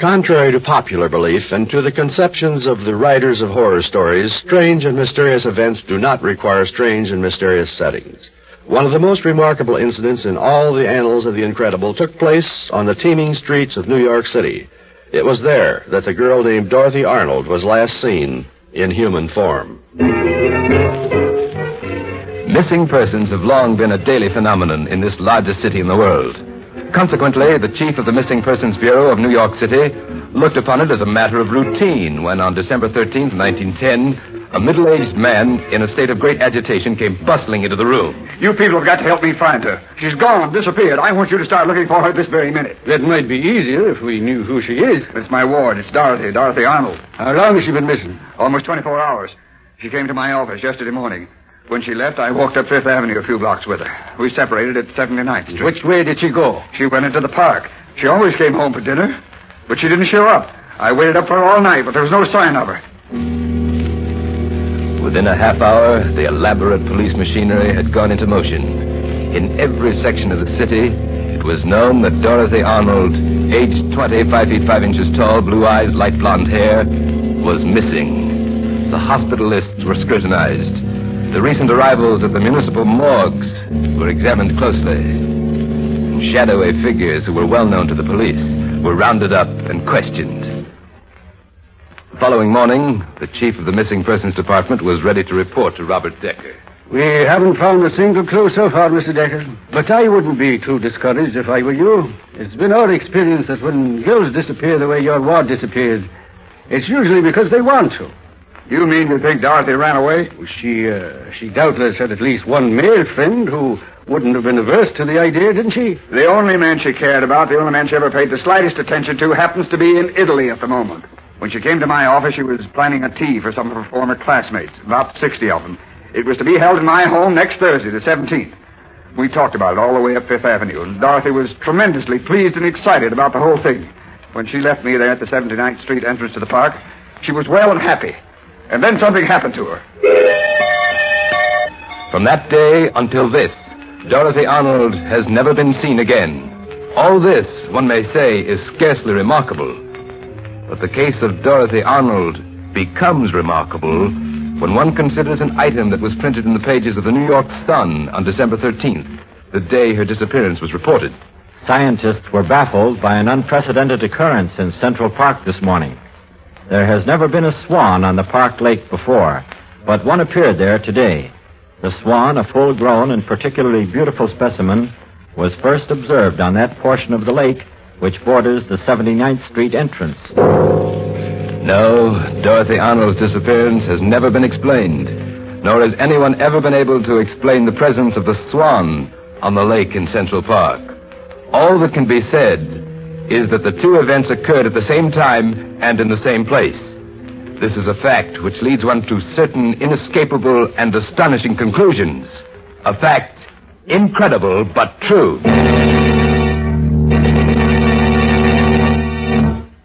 Contrary to popular belief and to the conceptions of the writers of horror stories, strange and mysterious events do not require strange and mysterious settings. One of the most remarkable incidents in all the annals of the incredible took place on the teeming streets of New York City. It was there that the girl named Dorothy Arnold was last seen in human form. Missing persons have long been a daily phenomenon in this largest city in the world. Consequently, the chief of the Missing Persons Bureau of New York City looked upon it as a matter of routine when on December 13th, 1910, a middle-aged man in a state of great agitation came bustling into the room. You people have got to help me find her. She's gone, disappeared. I want you to start looking for her this very minute. That might be easier if we knew who she is. It's my ward. It's Dorothy, Dorothy Arnold. How long has she been missing? Almost 24 hours. She came to my office yesterday morning. When she left, I walked up Fifth Avenue a few blocks with her. We separated at 79th Street. Which way did she go? She went into the park. She always came home for dinner, but she didn't show up. I waited up for her all night, but there was no sign of her. Within a half hour, the elaborate police machinery had gone into motion. In every section of the city, it was known that Dorothy Arnold, aged 20, 5 feet 5 inches tall, blue eyes, light blonde hair, was missing. The hospital lists were scrutinized. The recent arrivals at the municipal morgues were examined closely. Shadowy figures who were well known to the police were rounded up and questioned. The following morning, the chief of the missing persons department was ready to report to Robert Decker. We haven't found a single clue so far, Mr. Decker. But I wouldn't be too discouraged if I were you. It's been our experience that when girls disappear the way your ward disappeared, it's usually because they want to. You mean you think Dorothy ran away? She, uh, she doubtless had at least one male friend who wouldn't have been averse to the idea, didn't she? The only man she cared about, the only man she ever paid the slightest attention to, happens to be in Italy at the moment. When she came to my office, she was planning a tea for some of her former classmates, about 60 of them. It was to be held in my home next Thursday, the 17th. We talked about it all the way up Fifth Avenue, and Dorothy was tremendously pleased and excited about the whole thing. When she left me there at the 79th Street entrance to the park, she was well and happy. And then something happened to her. From that day until this, Dorothy Arnold has never been seen again. All this, one may say, is scarcely remarkable. But the case of Dorothy Arnold becomes remarkable when one considers an item that was printed in the pages of the New York Sun on December 13th, the day her disappearance was reported. Scientists were baffled by an unprecedented occurrence in Central Park this morning. There has never been a swan on the Park Lake before, but one appeared there today. The swan, a full grown and particularly beautiful specimen, was first observed on that portion of the lake which borders the 79th Street entrance. No, Dorothy Arnold's disappearance has never been explained, nor has anyone ever been able to explain the presence of the swan on the lake in Central Park. All that can be said is that the two events occurred at the same time and in the same place. This is a fact which leads one to certain inescapable and astonishing conclusions. A fact incredible but true.